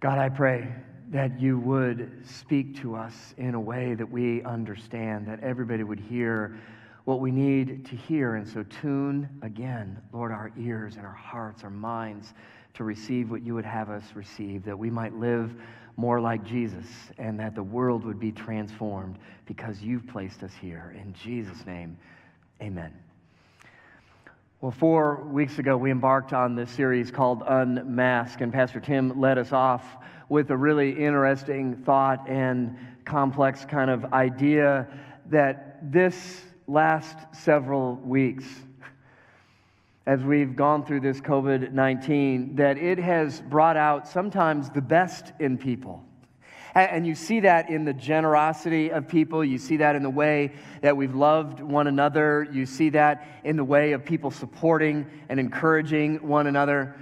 God, I pray that you would speak to us in a way that we understand, that everybody would hear what we need to hear. And so tune again, Lord, our ears and our hearts, our minds to receive what you would have us receive, that we might live more like Jesus and that the world would be transformed because you've placed us here. In Jesus' name, amen. Well, four weeks ago, we embarked on this series called Unmask, and Pastor Tim led us off with a really interesting thought and complex kind of idea that this last several weeks, as we've gone through this COVID 19, that it has brought out sometimes the best in people. And you see that in the generosity of people. You see that in the way that we've loved one another. You see that in the way of people supporting and encouraging one another.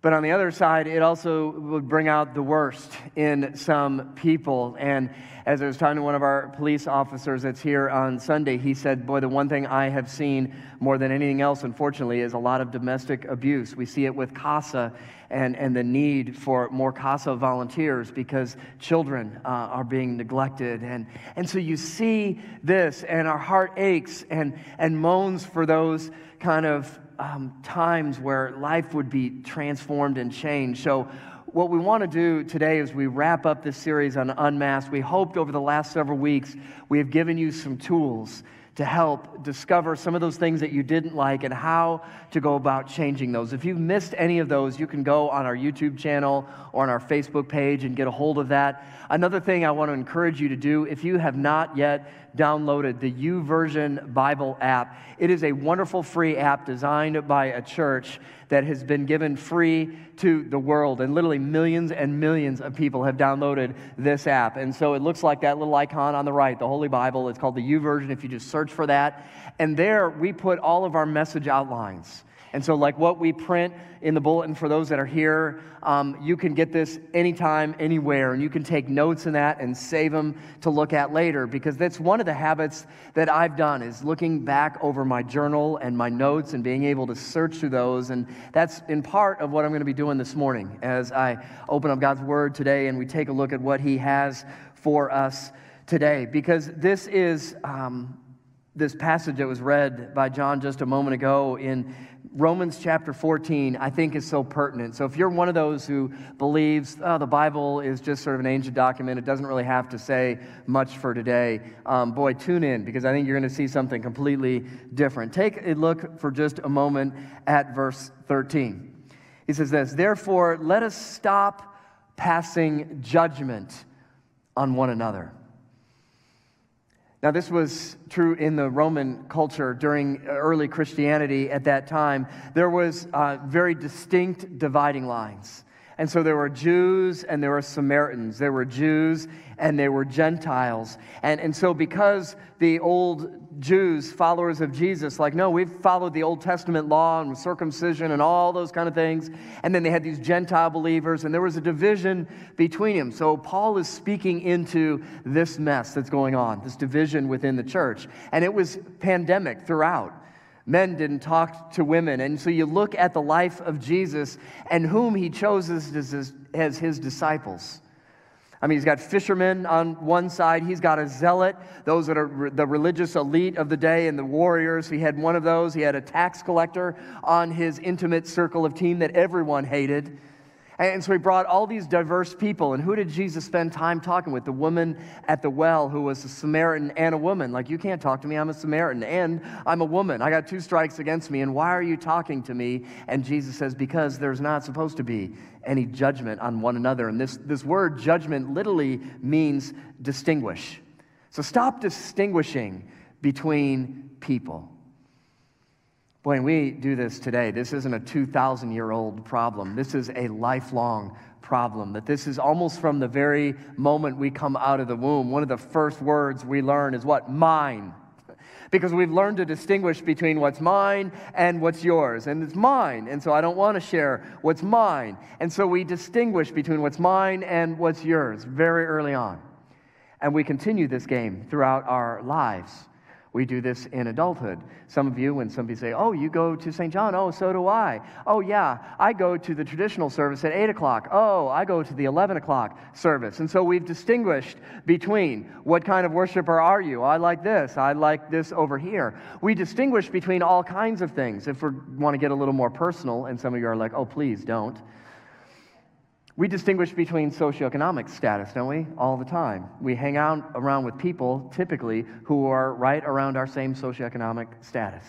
But on the other side, it also would bring out the worst in some people. And as I was talking to one of our police officers that's here on Sunday, he said, Boy, the one thing I have seen more than anything else, unfortunately, is a lot of domestic abuse. We see it with CASA and, and the need for more CASA volunteers because children uh, are being neglected. And, and so you see this, and our heart aches and, and moans for those kind of um, times where life would be transformed and changed. So, what we want to do today as we wrap up this series on Unmasked, we hoped over the last several weeks we have given you some tools to help discover some of those things that you didn't like and how to go about changing those. If you've missed any of those, you can go on our YouTube channel or on our Facebook page and get a hold of that. Another thing I want to encourage you to do, if you have not yet downloaded the YouVersion Bible app, it is a wonderful free app designed by a church that has been given free to the world. And literally millions and millions of people have downloaded this app. And so it looks like that little icon on the right, the Holy Bible. It's called the YouVersion if you just search for that. And there we put all of our message outlines. And so, like what we print in the bulletin for those that are here, um, you can get this anytime, anywhere, and you can take notes in that and save them to look at later. Because that's one of the habits that I've done is looking back over my journal and my notes and being able to search through those. And that's in part of what I'm going to be doing this morning as I open up God's Word today and we take a look at what He has for us today. Because this is. Um, this passage that was read by John just a moment ago in Romans chapter 14, I think, is so pertinent. So, if you're one of those who believes oh, the Bible is just sort of an ancient document, it doesn't really have to say much for today, um, boy, tune in because I think you're going to see something completely different. Take a look for just a moment at verse 13. He says this Therefore, let us stop passing judgment on one another. Now, this was true in the Roman culture during early Christianity at that time. There was uh, very distinct dividing lines. And so there were Jews and there were Samaritans. There were Jews and there were Gentiles. And, and so because the old Jews, followers of Jesus, like, no, we've followed the Old Testament law and circumcision and all those kind of things. And then they had these Gentile believers, and there was a division between them. So Paul is speaking into this mess that's going on, this division within the church. And it was pandemic throughout. Men didn't talk to women. And so you look at the life of Jesus and whom he chose as his, as his disciples. I mean, he's got fishermen on one side, he's got a zealot, those that are the religious elite of the day and the warriors. He had one of those. He had a tax collector on his intimate circle of team that everyone hated. And so he brought all these diverse people. And who did Jesus spend time talking with? The woman at the well who was a Samaritan and a woman. Like, you can't talk to me. I'm a Samaritan and I'm a woman. I got two strikes against me. And why are you talking to me? And Jesus says, Because there's not supposed to be any judgment on one another. And this, this word judgment literally means distinguish. So stop distinguishing between people. Boy, and we do this today. This isn't a 2,000 year old problem. This is a lifelong problem. That this is almost from the very moment we come out of the womb. One of the first words we learn is what? Mine. Because we've learned to distinguish between what's mine and what's yours. And it's mine. And so I don't want to share what's mine. And so we distinguish between what's mine and what's yours very early on. And we continue this game throughout our lives. We do this in adulthood. Some of you, when somebody say, "Oh, you go to St. John," oh, so do I. Oh, yeah, I go to the traditional service at eight o'clock. Oh, I go to the eleven o'clock service. And so we've distinguished between what kind of worshiper are you? I like this. I like this over here. We distinguish between all kinds of things. If we want to get a little more personal, and some of you are like, "Oh, please don't." We distinguish between socioeconomic status, don't we? All the time. We hang out around with people, typically, who are right around our same socioeconomic status.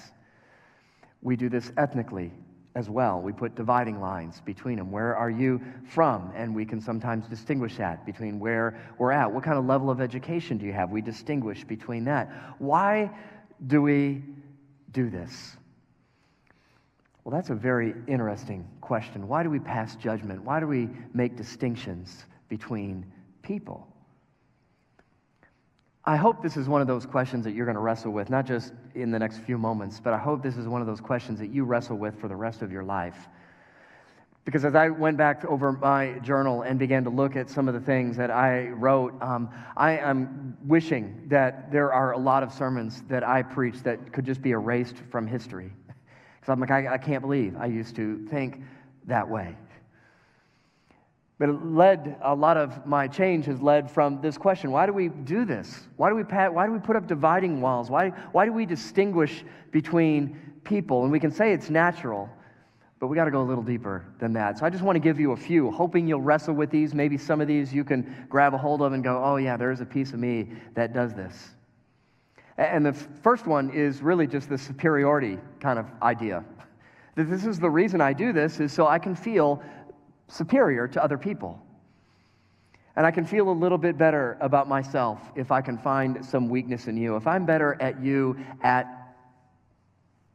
We do this ethnically as well. We put dividing lines between them. Where are you from? And we can sometimes distinguish that between where we're at. What kind of level of education do you have? We distinguish between that. Why do we do this? Well, that's a very interesting question. Why do we pass judgment? Why do we make distinctions between people? I hope this is one of those questions that you're going to wrestle with, not just in the next few moments, but I hope this is one of those questions that you wrestle with for the rest of your life. Because as I went back over my journal and began to look at some of the things that I wrote, um, I am wishing that there are a lot of sermons that I preach that could just be erased from history. Because I'm like, I, I can't believe I used to think that way. But it led, a lot of my change has led from this question why do we do this? Why do we, why do we put up dividing walls? Why, why do we distinguish between people? And we can say it's natural, but we got to go a little deeper than that. So I just want to give you a few, hoping you'll wrestle with these. Maybe some of these you can grab a hold of and go, oh, yeah, there's a piece of me that does this. And the first one is really just the superiority kind of idea. That this is the reason I do this is so I can feel superior to other people. And I can feel a little bit better about myself if I can find some weakness in you. If I'm better at you at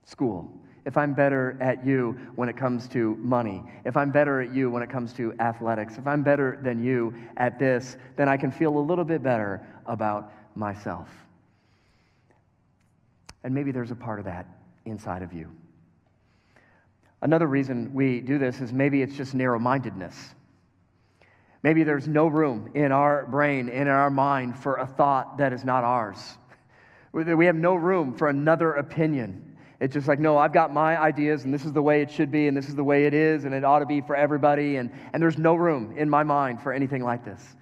school, if I'm better at you when it comes to money, if I'm better at you when it comes to athletics, if I'm better than you at this, then I can feel a little bit better about myself. And maybe there's a part of that inside of you. Another reason we do this is maybe it's just narrow mindedness. Maybe there's no room in our brain, in our mind, for a thought that is not ours. We have no room for another opinion. It's just like, no, I've got my ideas, and this is the way it should be, and this is the way it is, and it ought to be for everybody, and, and there's no room in my mind for anything like this.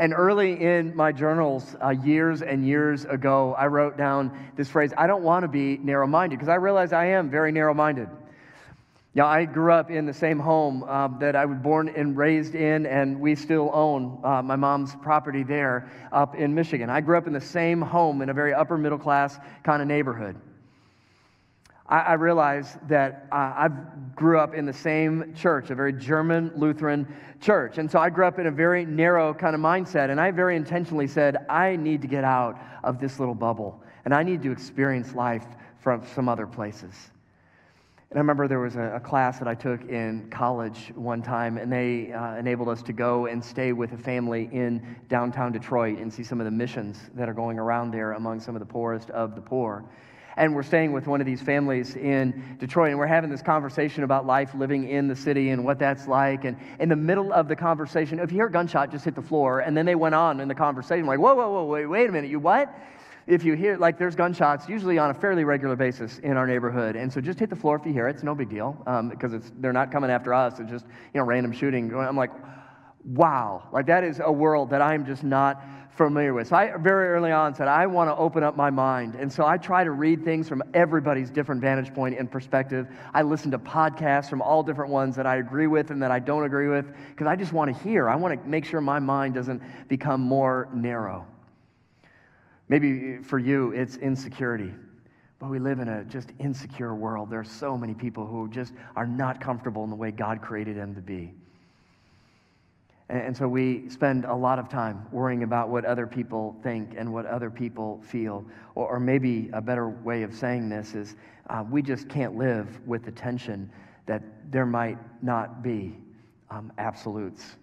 And early in my journals, uh, years and years ago, I wrote down this phrase I don't want to be narrow minded because I realize I am very narrow minded. Now, I grew up in the same home uh, that I was born and raised in, and we still own uh, my mom's property there up in Michigan. I grew up in the same home in a very upper middle class kind of neighborhood. I, I realized that uh, I grew up in the same church, a very German Lutheran church. And so I grew up in a very narrow kind of mindset. And I very intentionally said, I need to get out of this little bubble. And I need to experience life from some other places. And I remember there was a, a, class that I took in college one time, and they uh, enabled us to go and stay with a family in downtown Detroit and see some of the missions that are going around there among some of the poorest of the poor and we're staying with one of these families in Detroit, and we're having this conversation about life living in the city and what that's like. And in the middle of the conversation, if you hear a gunshot, just hit the floor. And then they went on in the conversation, like, whoa, whoa, whoa, wait, wait a minute, you what? If you hear, like, there's gunshots usually on a fairly regular basis in our neighborhood. And so just hit the floor if you hear it. It's no big deal because um, they're not coming after us. It's just, you know, random shooting. I'm like, wow. Like, that is a world that I'm just not familiar with. So I very early on said, I want to open up my mind. And so I try to read things from everybody's different vantage point and perspective. I listen to podcasts from all different ones that I agree with and that I don't agree with because I just want to hear. I want to make sure my mind doesn't become more narrow. Maybe for you, it's insecurity. But we live in a just insecure world. There are so many people who just are not comfortable in the way God created them to be. And so we spend a lot of time worrying about what other people think and what other people feel. Or, or maybe a better way of saying this is uh, we just can't live with the tension that there might not be um, absolutes.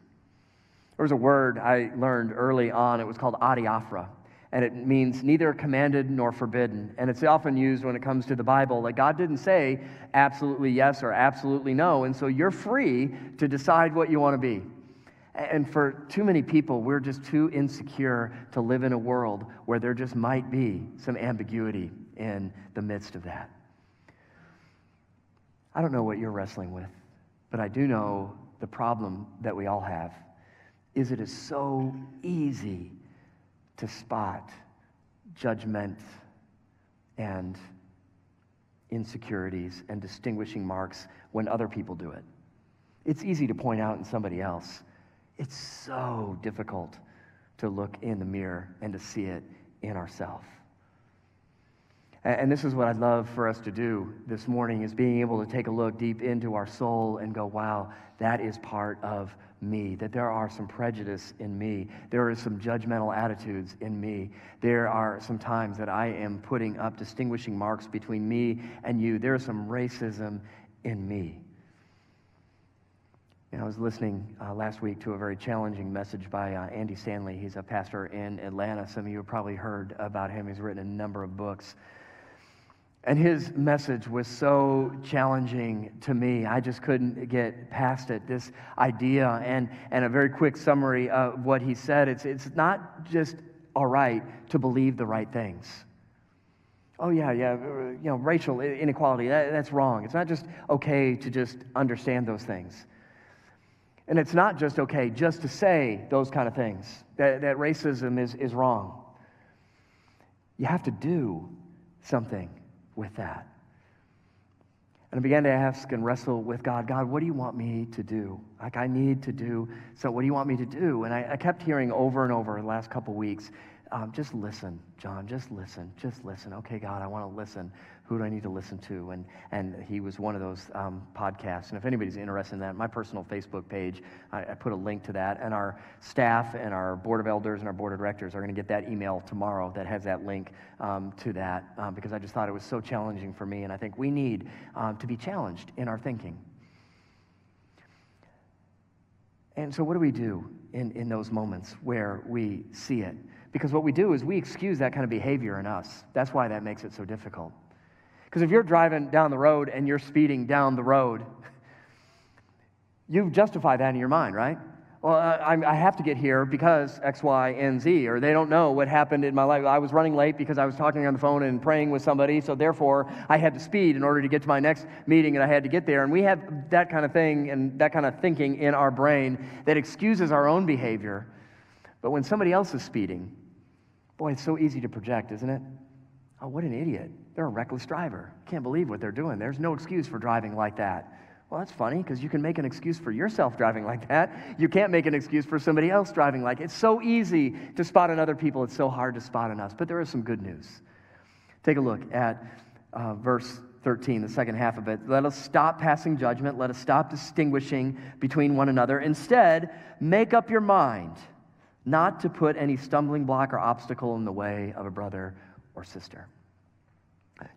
There was a word I learned early on, it was called adiaphora. And it means neither commanded nor forbidden. And it's often used when it comes to the Bible. Like God didn't say absolutely yes or absolutely no. And so you're free to decide what you want to be. And for too many people, we're just too insecure to live in a world where there just might be some ambiguity in the midst of that. I don't know what you're wrestling with, but I do know the problem that we all have is it is so easy to spot judgment and insecurities and distinguishing marks when other people do it. It's easy to point out in somebody else. It's so difficult to look in the mirror and to see it in ourselves. And this is what I'd love for us to do this morning is being able to take a look deep into our soul and go, wow, that is part of me, that there are some prejudice in me. There are some judgmental attitudes in me. There are some times that I am putting up distinguishing marks between me and you. There is some racism in me. I was listening uh, last week to a very challenging message by uh, Andy Stanley. He's a pastor in Atlanta. Some of you have probably heard about him. He's written a number of books. And his message was so challenging to me. I just couldn't get past it. This idea, and, and a very quick summary of what he said it's, it's not just all right to believe the right things. Oh, yeah, yeah, you know, racial inequality, that, that's wrong. It's not just okay to just understand those things. And it's not just okay just to say those kind of things, that, that racism is, is wrong. You have to do something with that. And I began to ask and wrestle with God God, what do you want me to do? Like, I need to do, so what do you want me to do? And I, I kept hearing over and over the last couple weeks um, just listen, John, just listen, just listen. Okay, God, I want to listen. Who do I need to listen to? And, and he was one of those um, podcasts. And if anybody's interested in that, my personal Facebook page, I, I, put a link to that. And our staff and our board of elders and our board of directors are going to get that email tomorrow that has that link um, to that um, because I just thought it was so challenging for me. And I think we need um, to be challenged in our thinking. And so, what do we do in, in those moments where we see it? Because what we do is we excuse that kind of behavior in us. That's why that makes it so difficult. Because if you're driving down the road and you're speeding down the road, you justify that in your mind, right? Well, uh, I, I, have to get here because X, Y, and Z, or they don't know what happened in my life. I was running late because I was talking on the phone and praying with somebody, so therefore I had to speed in order to get to my next meeting and I had to get there. And we have that kind of thing and that kind of thinking in our brain that excuses our own behavior. But when somebody else is speeding, boy, it's so easy to project, isn't it? Oh, what an idiot. They're a reckless driver. Can't believe what they're doing. There's no excuse for driving like that. Well, that's funny because you can make an excuse for yourself driving like that. You can't make an excuse for somebody else driving like it. It's so easy to spot in other people. It's so hard to spot in us. But there is some good news. Take a look at uh, verse 13, the second half of it. Let us stop passing judgment. Let us stop distinguishing between one another. Instead, make up your mind not to put any stumbling block or obstacle in the way of a brother or sister.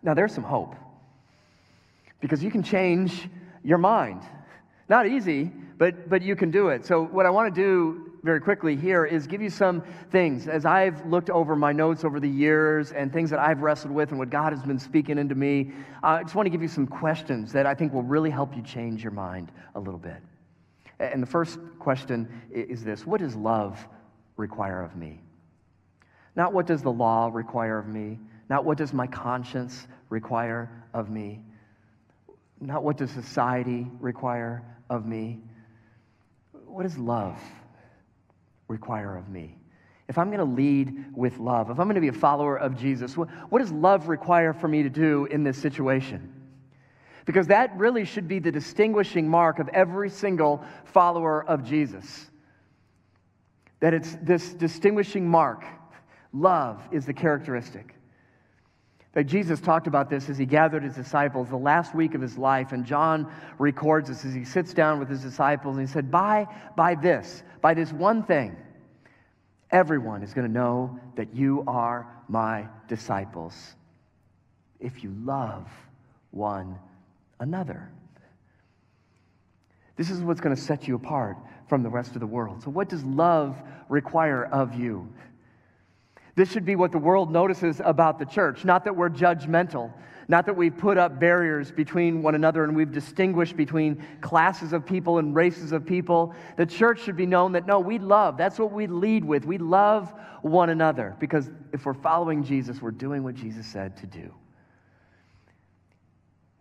Now, there's some hope because you can change your mind. Not easy, but, but you can do it. So, what I want to do very quickly here is give you some things. As I've looked over my notes over the years and things that I've wrestled with and what God has been speaking into me, I just want to give you some questions that I think will really help you change your mind a little bit. And the first question is this What is love require of me? Not what does the law require of me, not what does my conscience require of me, not what does society require of me. What does love require of me? If I'm going to lead with love, if I'm going to be a follower of Jesus, what, what does love require for me to do in this situation? Because that really should be the distinguishing mark of every single follower of Jesus. That it's this distinguishing mark. Love is the characteristic. That Jesus talked about this as he gathered his disciples the last week of his life, and John records this as he sits down with his disciples and he said, By, by this, by this one thing, everyone is going to know that you are my disciples if you love one another. This is what's going to set you apart from the rest of the world. So, what does love require of you? This should be what the world notices about the church. Not that we're judgmental, Not that we've put up barriers between one another and we've distinguished between classes of people and races of people. The church should be known that no, we love. That's what we lead with. We love one another because if we're following Jesus, we're doing what Jesus said to do.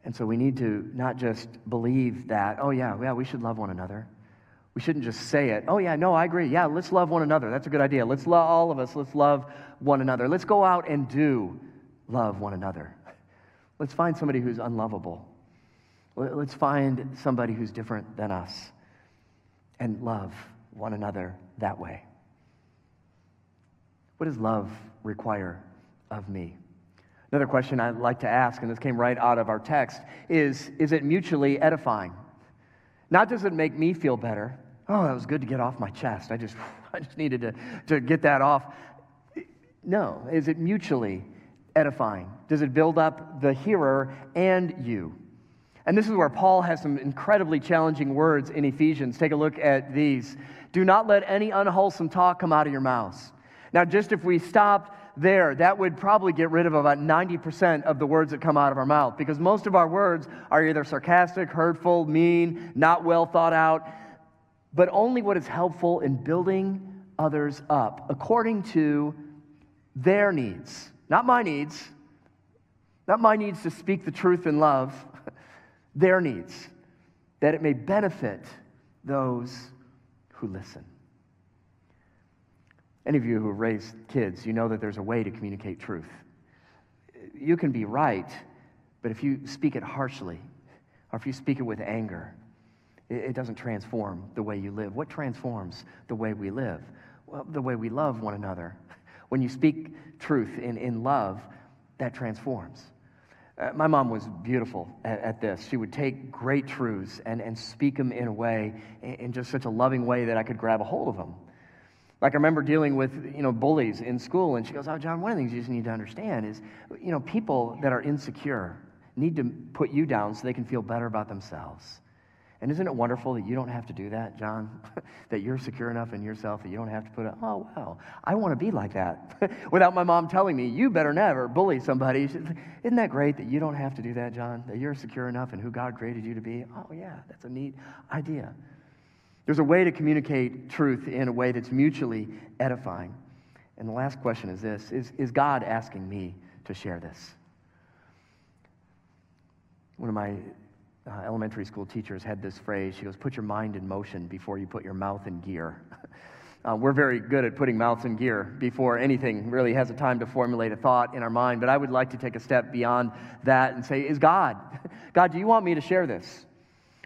And so we need to not just believe that, oh, yeah, yeah, we should love one another. We shouldn't just say it. Oh, yeah, no, I agree. Yeah, let's love one another. That's a good idea. Let's love all of us. Let's love one another. Let's go out and do love one another. Let's find somebody who's unlovable. Let's find somebody who's different than us and love one another that way. What does love require of me? Another question I'd like to ask, and this came right out of our text, is Is it mutually edifying? Not does it make me feel better. Oh, that was good to get off my chest. I just, I just needed to, to get that off. No. Is it mutually edifying? Does it build up the hearer and you? And this is where Paul has some incredibly challenging words in Ephesians. Take a look at these. Do not let any unwholesome talk come out of your mouths. Now, just if we stopped there, that would probably get rid of about 90% of the words that come out of our mouth because most of our words are either sarcastic, hurtful, mean, not well thought out, but only what is helpful in building others up according to their needs, not my needs, not my needs to speak the truth in love, their needs, that it may benefit those who listen. Any of you who have raised kids, you know that there's a way to communicate truth. You can be right, but if you speak it harshly, or if you speak it with anger, it, doesn't transform the way you live. What transforms the way we live? Well, the way we love one another. When you speak truth in, in love, that transforms. Uh, my mom was beautiful at, at, this. She would take great truths and, and speak them in a way, in, in just such a loving way that I could grab a hold of them. Like I remember dealing with, you know, bullies in school, and she goes, "Oh, John, one of the things you just need to understand is, you know, people that are insecure need to put you down so they can feel better about themselves." And isn't it wonderful that you don't have to do that, John? that you're secure enough in yourself that you don't have to put it, oh, wow, I want to be like that. Without my mom telling me, you better never bully somebody. Isn't that great that you don't have to do that, John? That you're secure enough in who God created you to be? Oh, yeah, that's a neat idea. There's a way to communicate truth in a way that's mutually edifying. And the last question is this Is, is God asking me to share this? One of my uh, elementary school teachers had this phrase. She goes, Put your mind in motion before you put your mouth in gear. Uh, we're very good at putting mouths in gear before anything really has a time to formulate a thought in our mind. But I would like to take a step beyond that and say, Is God, God, do you want me to share this?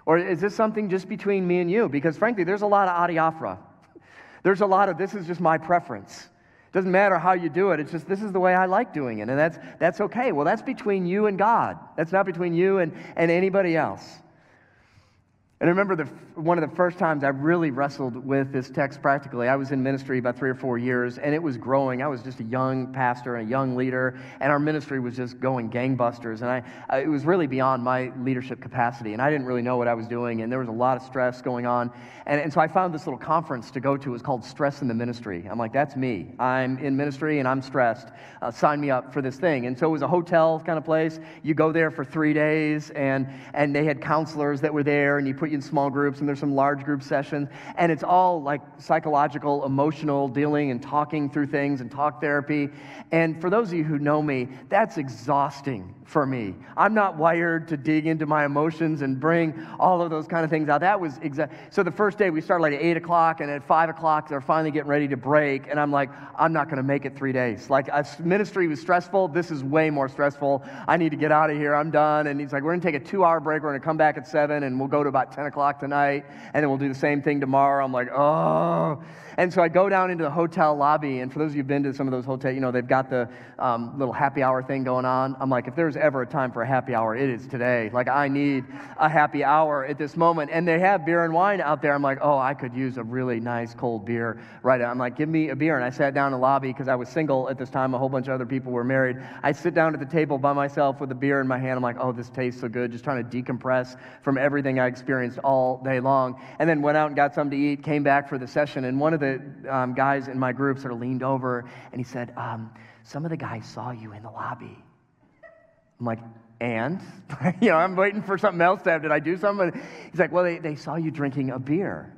Or is this something just between me and you? Because frankly, there's a lot of adiaphora. There's a lot of this is just my preference. It doesn't matter how you do it, it's just this is the way I like doing it. And that's, that's okay. Well, that's between you and God, that's not between you and, and anybody else. And I remember the, one of the first times I really wrestled with this text practically. I was in ministry about three or four years, and it was growing. I was just a young pastor and a young leader, and our ministry was just going gangbusters. And I, I, it was really beyond my leadership capacity, and I didn't really know what I was doing, and there was a lot of stress going on. And, and so I found this little conference to go to. It was called Stress in the Ministry. I'm like, that's me. I'm in ministry, and I'm stressed. Uh, sign me up for this thing. And so it was a hotel kind of place. You go there for three days, and, and they had counselors that were there, and you put in small groups, and there's some large group sessions, and it's all like psychological, emotional dealing and talking through things and talk therapy. And for those of you who know me, that's exhausting for me. I'm not wired to dig into my emotions and bring all of those kind of things out. That was exact. So the first day we started like at eight o'clock, and at five o'clock they're finally getting ready to break, and I'm like, I'm not going to make it three days. Like ministry was stressful. This is way more stressful. I need to get out of here. I'm done. And he's like, we're going to take a two-hour break. We're going to come back at seven, and we'll go to about ten o'clock tonight, and then we'll do the same thing tomorrow. I'm like, oh. And so I go down into the hotel lobby, and for those of you who've been to some of those hotels, you know, they've got the um, little happy hour thing going on. I'm like, if there's ever a time for a happy hour, it is today. Like, I need a happy hour at this moment. And they have beer and wine out there. I'm like, oh, I could use a really nice cold beer right now. I'm like, give me a beer. And I sat down in the lobby because I was single at this time. A whole bunch of other people were married. I sit down at the table by myself with a beer in my hand. I'm like, oh, this tastes so good. Just trying to decompress from everything I experienced all day long. And then went out and got something to eat, came back for the session. And one of the um, guys in my group sort of leaned over and he said, um, Some of the guys saw you in the lobby. I'm like, and? you know, I'm waiting for something else to happen. Did I do something? He's like, well, they, they saw you drinking a beer.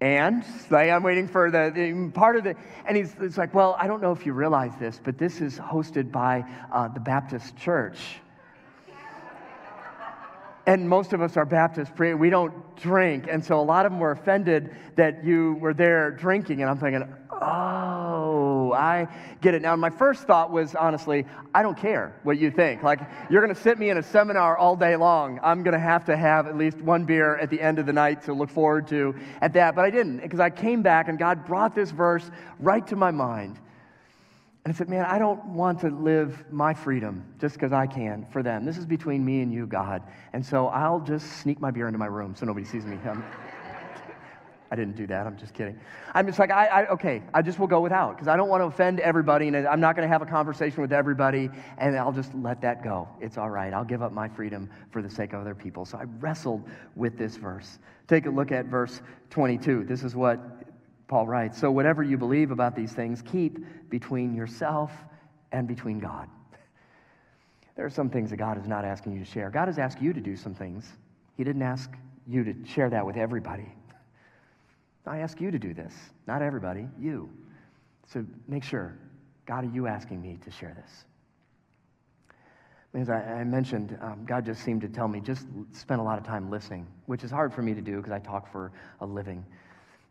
And like, I'm waiting for the, the, part of the, and he's it's like, well, I don't know if you realize this, but this is hosted by uh, the Baptist Church. And most of us are Baptists. We don't drink, and so a lot of them were offended that you were there drinking. And I'm thinking, oh, I get it. Now, my first thought was honestly, I don't care what you think. Like, you're going to sit me in a seminar all day long. I'm going to have to have at least one beer at the end of the night to look forward to at that. But I didn't, because I came back and God brought this verse right to my mind. And I said, Man, I don't want to live my freedom just because I can for them. This is between me and you, God. And so I'll just sneak my beer into my room so nobody sees me. Um, I didn't do that. I'm just kidding. I'm just like, I, I okay, I just will go without because I don't want to offend everybody and I'm not going to have a conversation with everybody and I'll just let that go. It's all right. I'll give up my freedom for the sake of other people. So I wrestled with this verse. Take a look at verse 22. This is what Paul writes. So whatever you believe about these things, keep between yourself and between God. There are some things that God is not asking you to share. God has asked you to do some things. He didn't ask you to share that with everybody. I ask you to do this, not everybody, you. So make sure, God, are you asking me to share this? As I, mentioned, um, God just seemed to tell me just spend a lot of time listening, which is hard for me to do because I talk for a living.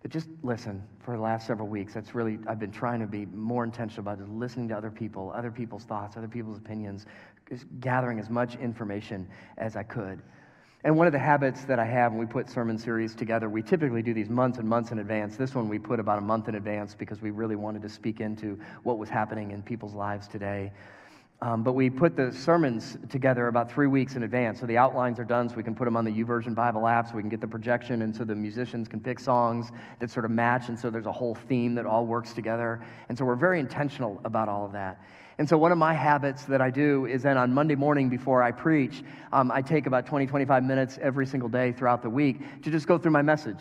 But just listen for the last several weeks. That's really, I've been trying to be more intentional about just listening to other people, other people's thoughts, other people's opinions, just gathering as much information as I could. And one of the habits that I have when we put sermon series together, we typically do these months and months in advance. This one we put about a month in advance because we really wanted to speak into what was happening in people's lives today. Um, but we put the sermons together about three weeks in advance. So the outlines are done, so we can put them on the YouVersion Bible app, so we can get the projection, and so the musicians can pick songs that sort of match, and so there's a whole theme that all works together. And so we're very intentional about all of that. And so, one of my habits that I do is then on Monday morning before I preach, um, I take about 20, 25 minutes every single day throughout the week to just go through my message,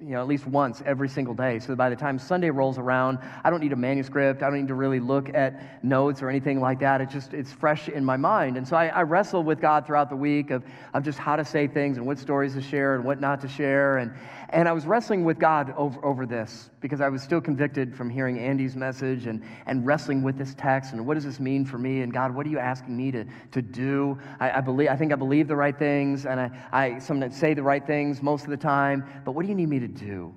you know, at least once every single day. So by the time Sunday rolls around, I don't need a manuscript. I don't need to really look at notes or anything like that. It's just, it's fresh in my mind. And so I, I wrestle with God throughout the week of, of just how to say things and what stories to share and what not to share. And, and I was wrestling with God over, over this because I was still convicted from hearing Andy's message and, and wrestling with this text and what does this mean for me? And God, what are you asking me to, to do? I, I believe, I think I believe the right things and I, I sometimes say the right things most of the time, but what do you need me to do?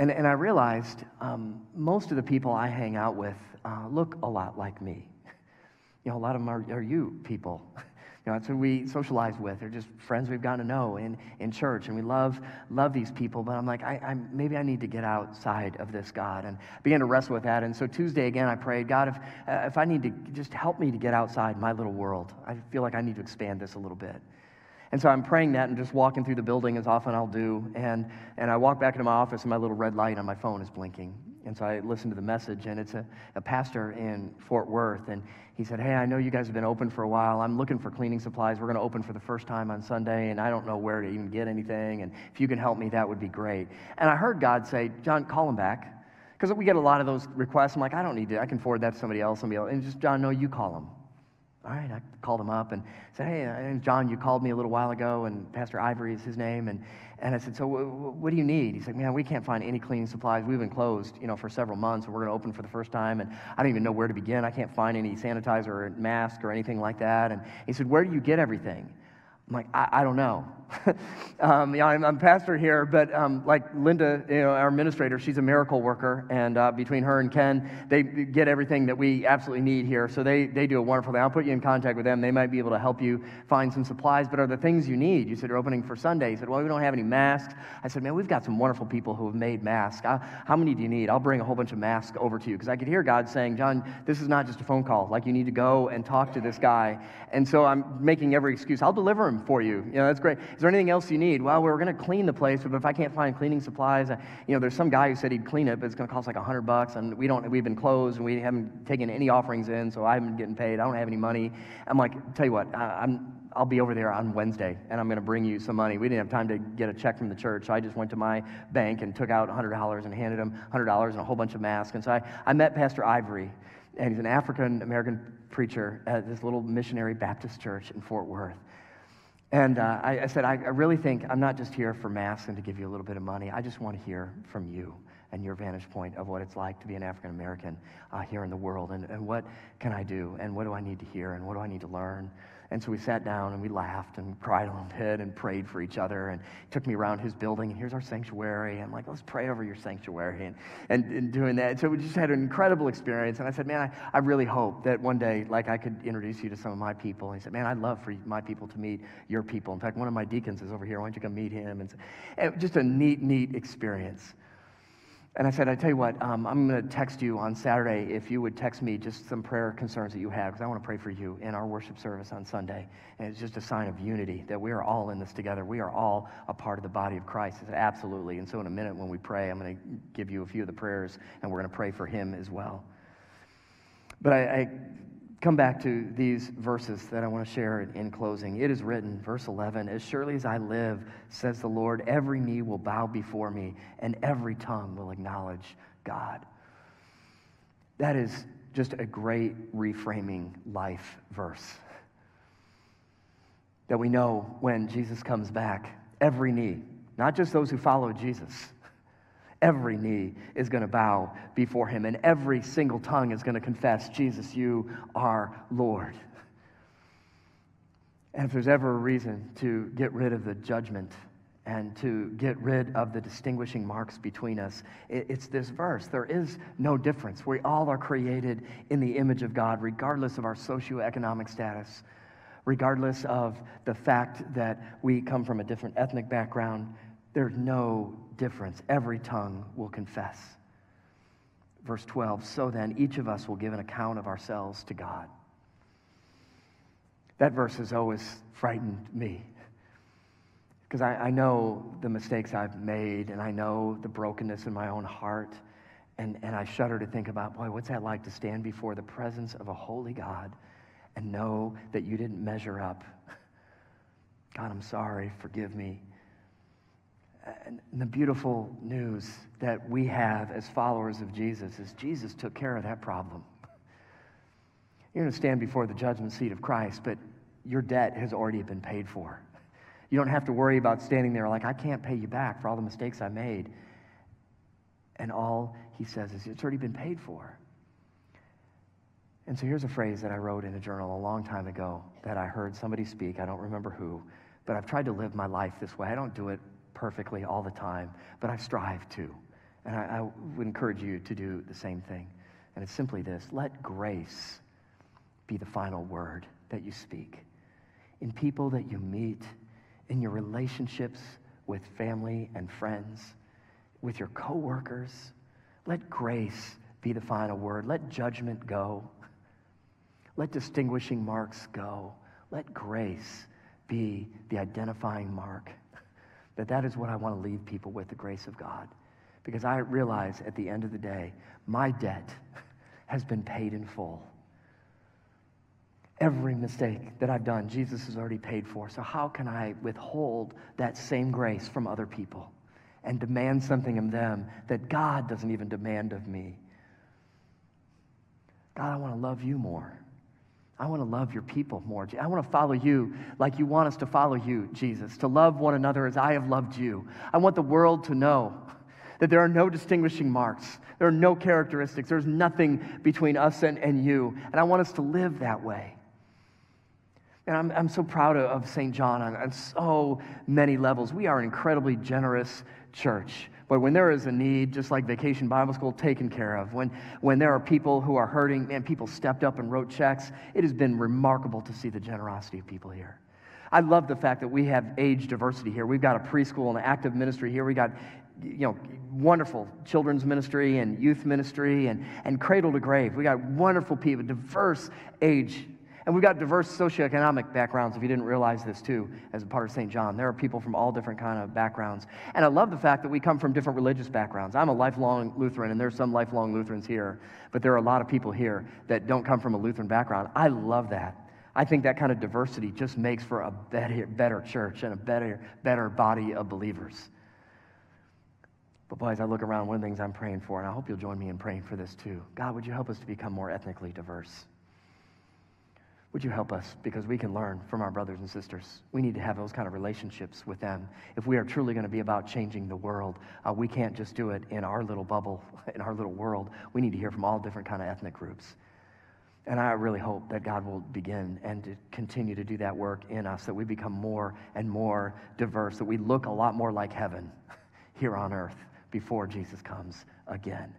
And, and I realized um, most of the people I hang out with uh, look a lot like me. You know, a lot of them are, are you people. You know, that's who we socialize with. They're just friends we've gotten to know in, in church, and we love love these people. But I'm like, I, I, maybe I need to get outside of this, God, and began to wrestle with that. And so Tuesday again, I prayed, God, if uh, if I need to just help me to get outside my little world, I feel like I need to expand this a little bit. And so I'm praying that and just walking through the building as often I'll do. And, and I walk back into my office and my little red light on my phone is blinking. And so I listened to the message, and it's a, a pastor in Fort Worth. And he said, Hey, I know you guys have been open for a while. I'm looking for cleaning supplies. We're going to open for the first time on Sunday, and I don't know where to even get anything. And if you can help me, that would be great. And I heard God say, John, call him back. Because we get a lot of those requests. I'm like, I don't need to. I can forward that to somebody else. Somebody else. And just, John, no, you call him. All right, I called him up and said, Hey, uh, John, you called me a little while ago, and Pastor Ivory is his name. And, and I said, So what do you need? He said, Man, we can't find any cleaning supplies. We've been closed you know, for several months, we're going to open for the first time. And I don't even know where to begin. I can't find any sanitizer or mask or anything like that. And he said, Where do you get everything? I'm like, I, I don't know. um, yeah, I'm, I'm pastor here, but um, like Linda, you know, our administrator, she's a miracle worker, and uh, between her and Ken, they get everything that we absolutely need here. So they, they do a wonderful thing. I'll put you in contact with them. They might be able to help you find some supplies. But are the things you need? You said you're opening for Sunday. He said, well, we don't have any masks. I said, man, we've got some wonderful people who have made masks. I, how many do you need? I'll bring a whole bunch of masks over to you because I could hear God saying, John, this is not just a phone call. Like you need to go and talk to this guy. And so I'm making every excuse. I'll deliver him for you. You know, that's great. Is there anything else you need? Well, we're going to clean the place, but if I can't find cleaning supplies, uh, you know, there's some guy who said he'd clean it, but it's going to cost like a hundred bucks, and we don't. We've been closed, and we haven't taken any offerings in, so I haven't getting paid. I don't have any money. I'm like, tell you what, I, I'm I'll be over there on Wednesday and I'm going to bring you some money. We didn't have time to get a check from the church, so I just went to my bank and took out $100 and handed him $100 and a whole bunch of masks. And so I, I met Pastor Ivory, and he's an African American preacher at this little missionary Baptist church in Fort Worth. And uh, I, I, said, I, I really think I'm not just here for masks and to give you a little bit of money. I just want to hear from you and your vantage point of what it's like to be an African American uh, here in the world. And, and what can I do? And what do I need to hear? And what do I need to learn? And so we sat down and we laughed and cried a little bit and prayed for each other. And took me around his building, and here's our sanctuary. And I'm like, let's pray over your sanctuary. And, and, and doing that. So we just had an incredible experience. And I said, man, I, I really hope that one day, like, I could introduce you to some of my people. And he said, man, I'd love for my people to meet your people. In fact, one of my deacons is over here. Why don't you come meet him? And, so, and just a neat, neat experience. And I said, I tell you what, um, I'm going to text you on Saturday if you would text me just some prayer concerns that you have, because I want to pray for you in our worship service on Sunday. And it's just a sign of unity that we are all in this together. We are all a part of the body of Christ. I said, absolutely. And so in a minute when we pray, I'm going to give you a few of the prayers, and we're going to pray for him as well. But I, I come back to these verses that I want to share in closing. It is written, verse 11 As surely as I live, says the Lord, every knee will bow before me, and every tongue will acknowledge God. That is just a great reframing life verse. That we know when Jesus comes back, every knee, not just those who follow Jesus, Every knee is going to bow before him, and every single tongue is going to confess, Jesus, you are Lord. And if there's ever a reason to get rid of the judgment and to get rid of the distinguishing marks between us, it's this verse. There is no difference. We all are created in the image of God, regardless of our socioeconomic status, regardless of the fact that we come from a different ethnic background. There's no difference. Every tongue will confess. Verse 12 So then, each of us will give an account of ourselves to God. That verse has always frightened me because I, I, know the mistakes I've made and I know the brokenness in my own heart. And, and I shudder to think about, boy, what's that like to stand before the presence of a holy God and know that you didn't measure up? God, I'm sorry, forgive me. And the beautiful news that we have as followers of Jesus is Jesus took care of that problem. You're going to stand before the judgment seat of Christ, but your debt has already been paid for. You don't have to worry about standing there like, I can't pay you back for all the mistakes I made. And all he says is, it's already been paid for. And so here's a phrase that I wrote in a journal a long time ago that I heard somebody speak. I don't remember who, but I've tried to live my life this way. I don't do it perfectly all the time, but I strive to. And I, I would encourage you to do the same thing. And it's simply this let grace be the final word that you speak. In people that you meet, in your relationships with family and friends, with your coworkers, let grace be the final word. Let judgment go. Let distinguishing marks go. Let grace be the identifying mark that that is what I want to leave people with the grace of God. Because I realize at the end of the day, my debt has been paid in full. Every mistake that I've done, Jesus has already paid for. So, how can I withhold that same grace from other people and demand something of them that God doesn't even demand of me? God, I want to love you more. I want to love your people more. I want to follow you like you want us to follow you, Jesus, to love one another as I have loved you. I want the world to know that there are no distinguishing marks, there are no characteristics, there's nothing between us and, and you. And I want us to live that way. And I'm, I'm so proud of, St. John on, on so many levels. We are an incredibly generous church. But when there is a need, just like Vacation Bible School, taken care of. When, when there are people who are hurting, and people stepped up and wrote checks, it has been remarkable to see the generosity of people here. I love the fact that we have age diversity here. We've got a preschool and an active ministry here. We got you know, wonderful children's ministry and youth ministry and, and cradle to grave. We got wonderful people, diverse age and we've got diverse socioeconomic backgrounds, if you didn't realize this too, as a part of St. John. There are people from all different kind of backgrounds. And I love the fact that we come from different religious backgrounds. I'm a lifelong Lutheran, and there's some lifelong Lutherans here, but there are a lot of people here that don't come from a Lutheran background. I love that. I think that kind of diversity just makes for a better, better church and a better, better body of believers. But boy, as I look around, one of the things I'm praying for, and I hope you'll join me in praying for this too God, would you help us to become more ethnically diverse? Would you help us? Because we can learn from our brothers and sisters. We need to have those kind of relationships with them. If we are truly going to be about changing the world, uh, we can't just do it in our little bubble, in our little world. We need to hear from all different kind of ethnic groups. And I really hope that God will begin and to continue to do that work in us, that we become more and more diverse, that we look a lot more like heaven here on earth before Jesus comes again.